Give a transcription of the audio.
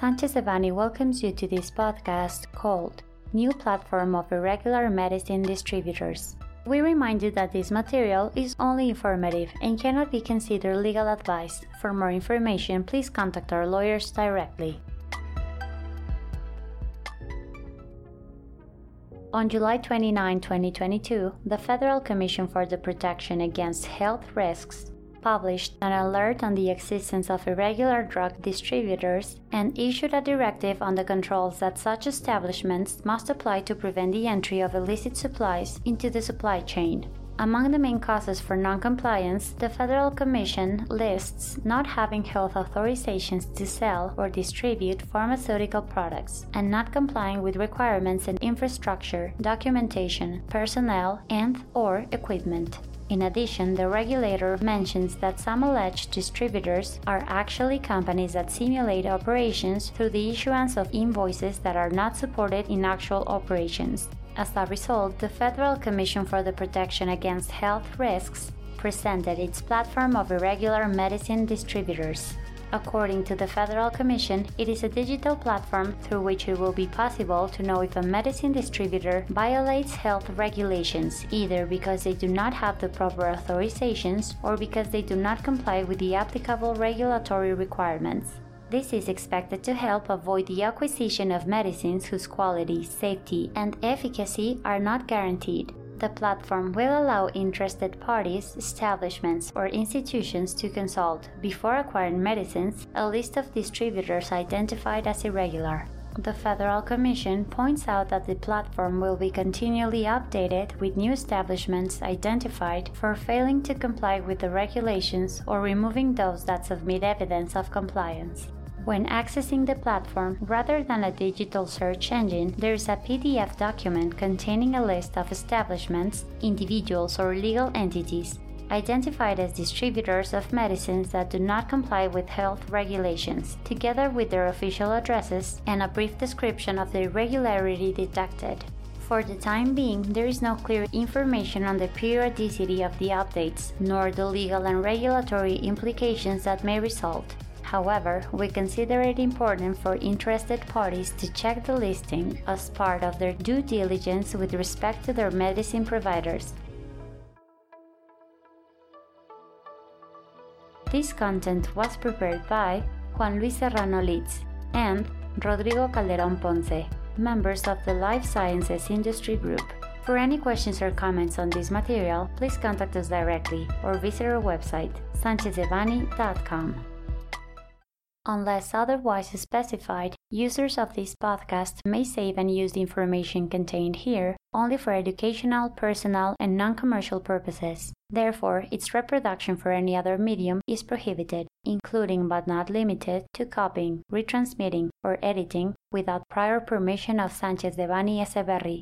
Sanchez Devanny welcomes you to this podcast called New Platform of Irregular Medicine Distributors. We remind you that this material is only informative and cannot be considered legal advice. For more information, please contact our lawyers directly. On July 29, 2022, the Federal Commission for the Protection Against Health Risks published an alert on the existence of irregular drug distributors and issued a directive on the controls that such establishments must apply to prevent the entry of illicit supplies into the supply chain. Among the main causes for noncompliance, the Federal Commission lists not having health authorizations to sell or distribute pharmaceutical products and not complying with requirements in infrastructure, documentation, personnel, and or equipment. In addition, the regulator mentions that some alleged distributors are actually companies that simulate operations through the issuance of invoices that are not supported in actual operations. As a result, the Federal Commission for the Protection Against Health Risks presented its platform of irregular medicine distributors. According to the Federal Commission, it is a digital platform through which it will be possible to know if a medicine distributor violates health regulations, either because they do not have the proper authorizations or because they do not comply with the applicable regulatory requirements. This is expected to help avoid the acquisition of medicines whose quality, safety, and efficacy are not guaranteed. The platform will allow interested parties, establishments, or institutions to consult, before acquiring medicines, a list of distributors identified as irregular. The Federal Commission points out that the platform will be continually updated with new establishments identified for failing to comply with the regulations or removing those that submit evidence of compliance. When accessing the platform, rather than a digital search engine, there is a PDF document containing a list of establishments, individuals, or legal entities identified as distributors of medicines that do not comply with health regulations, together with their official addresses and a brief description of the irregularity detected. For the time being, there is no clear information on the periodicity of the updates, nor the legal and regulatory implications that may result. However, we consider it important for interested parties to check the listing as part of their due diligence with respect to their medicine providers. This content was prepared by Juan Luis Serrano Leets and Rodrigo Calderon Ponce, members of the Life Sciences Industry Group. For any questions or comments on this material, please contact us directly or visit our website, sanchezdevanny.com. Unless otherwise specified, users of this podcast may save and use the information contained here only for educational, personal, and non commercial purposes. Therefore, its reproduction for any other medium is prohibited, including but not limited to copying, retransmitting, or editing without prior permission of Sanchez Devanny Eseverri,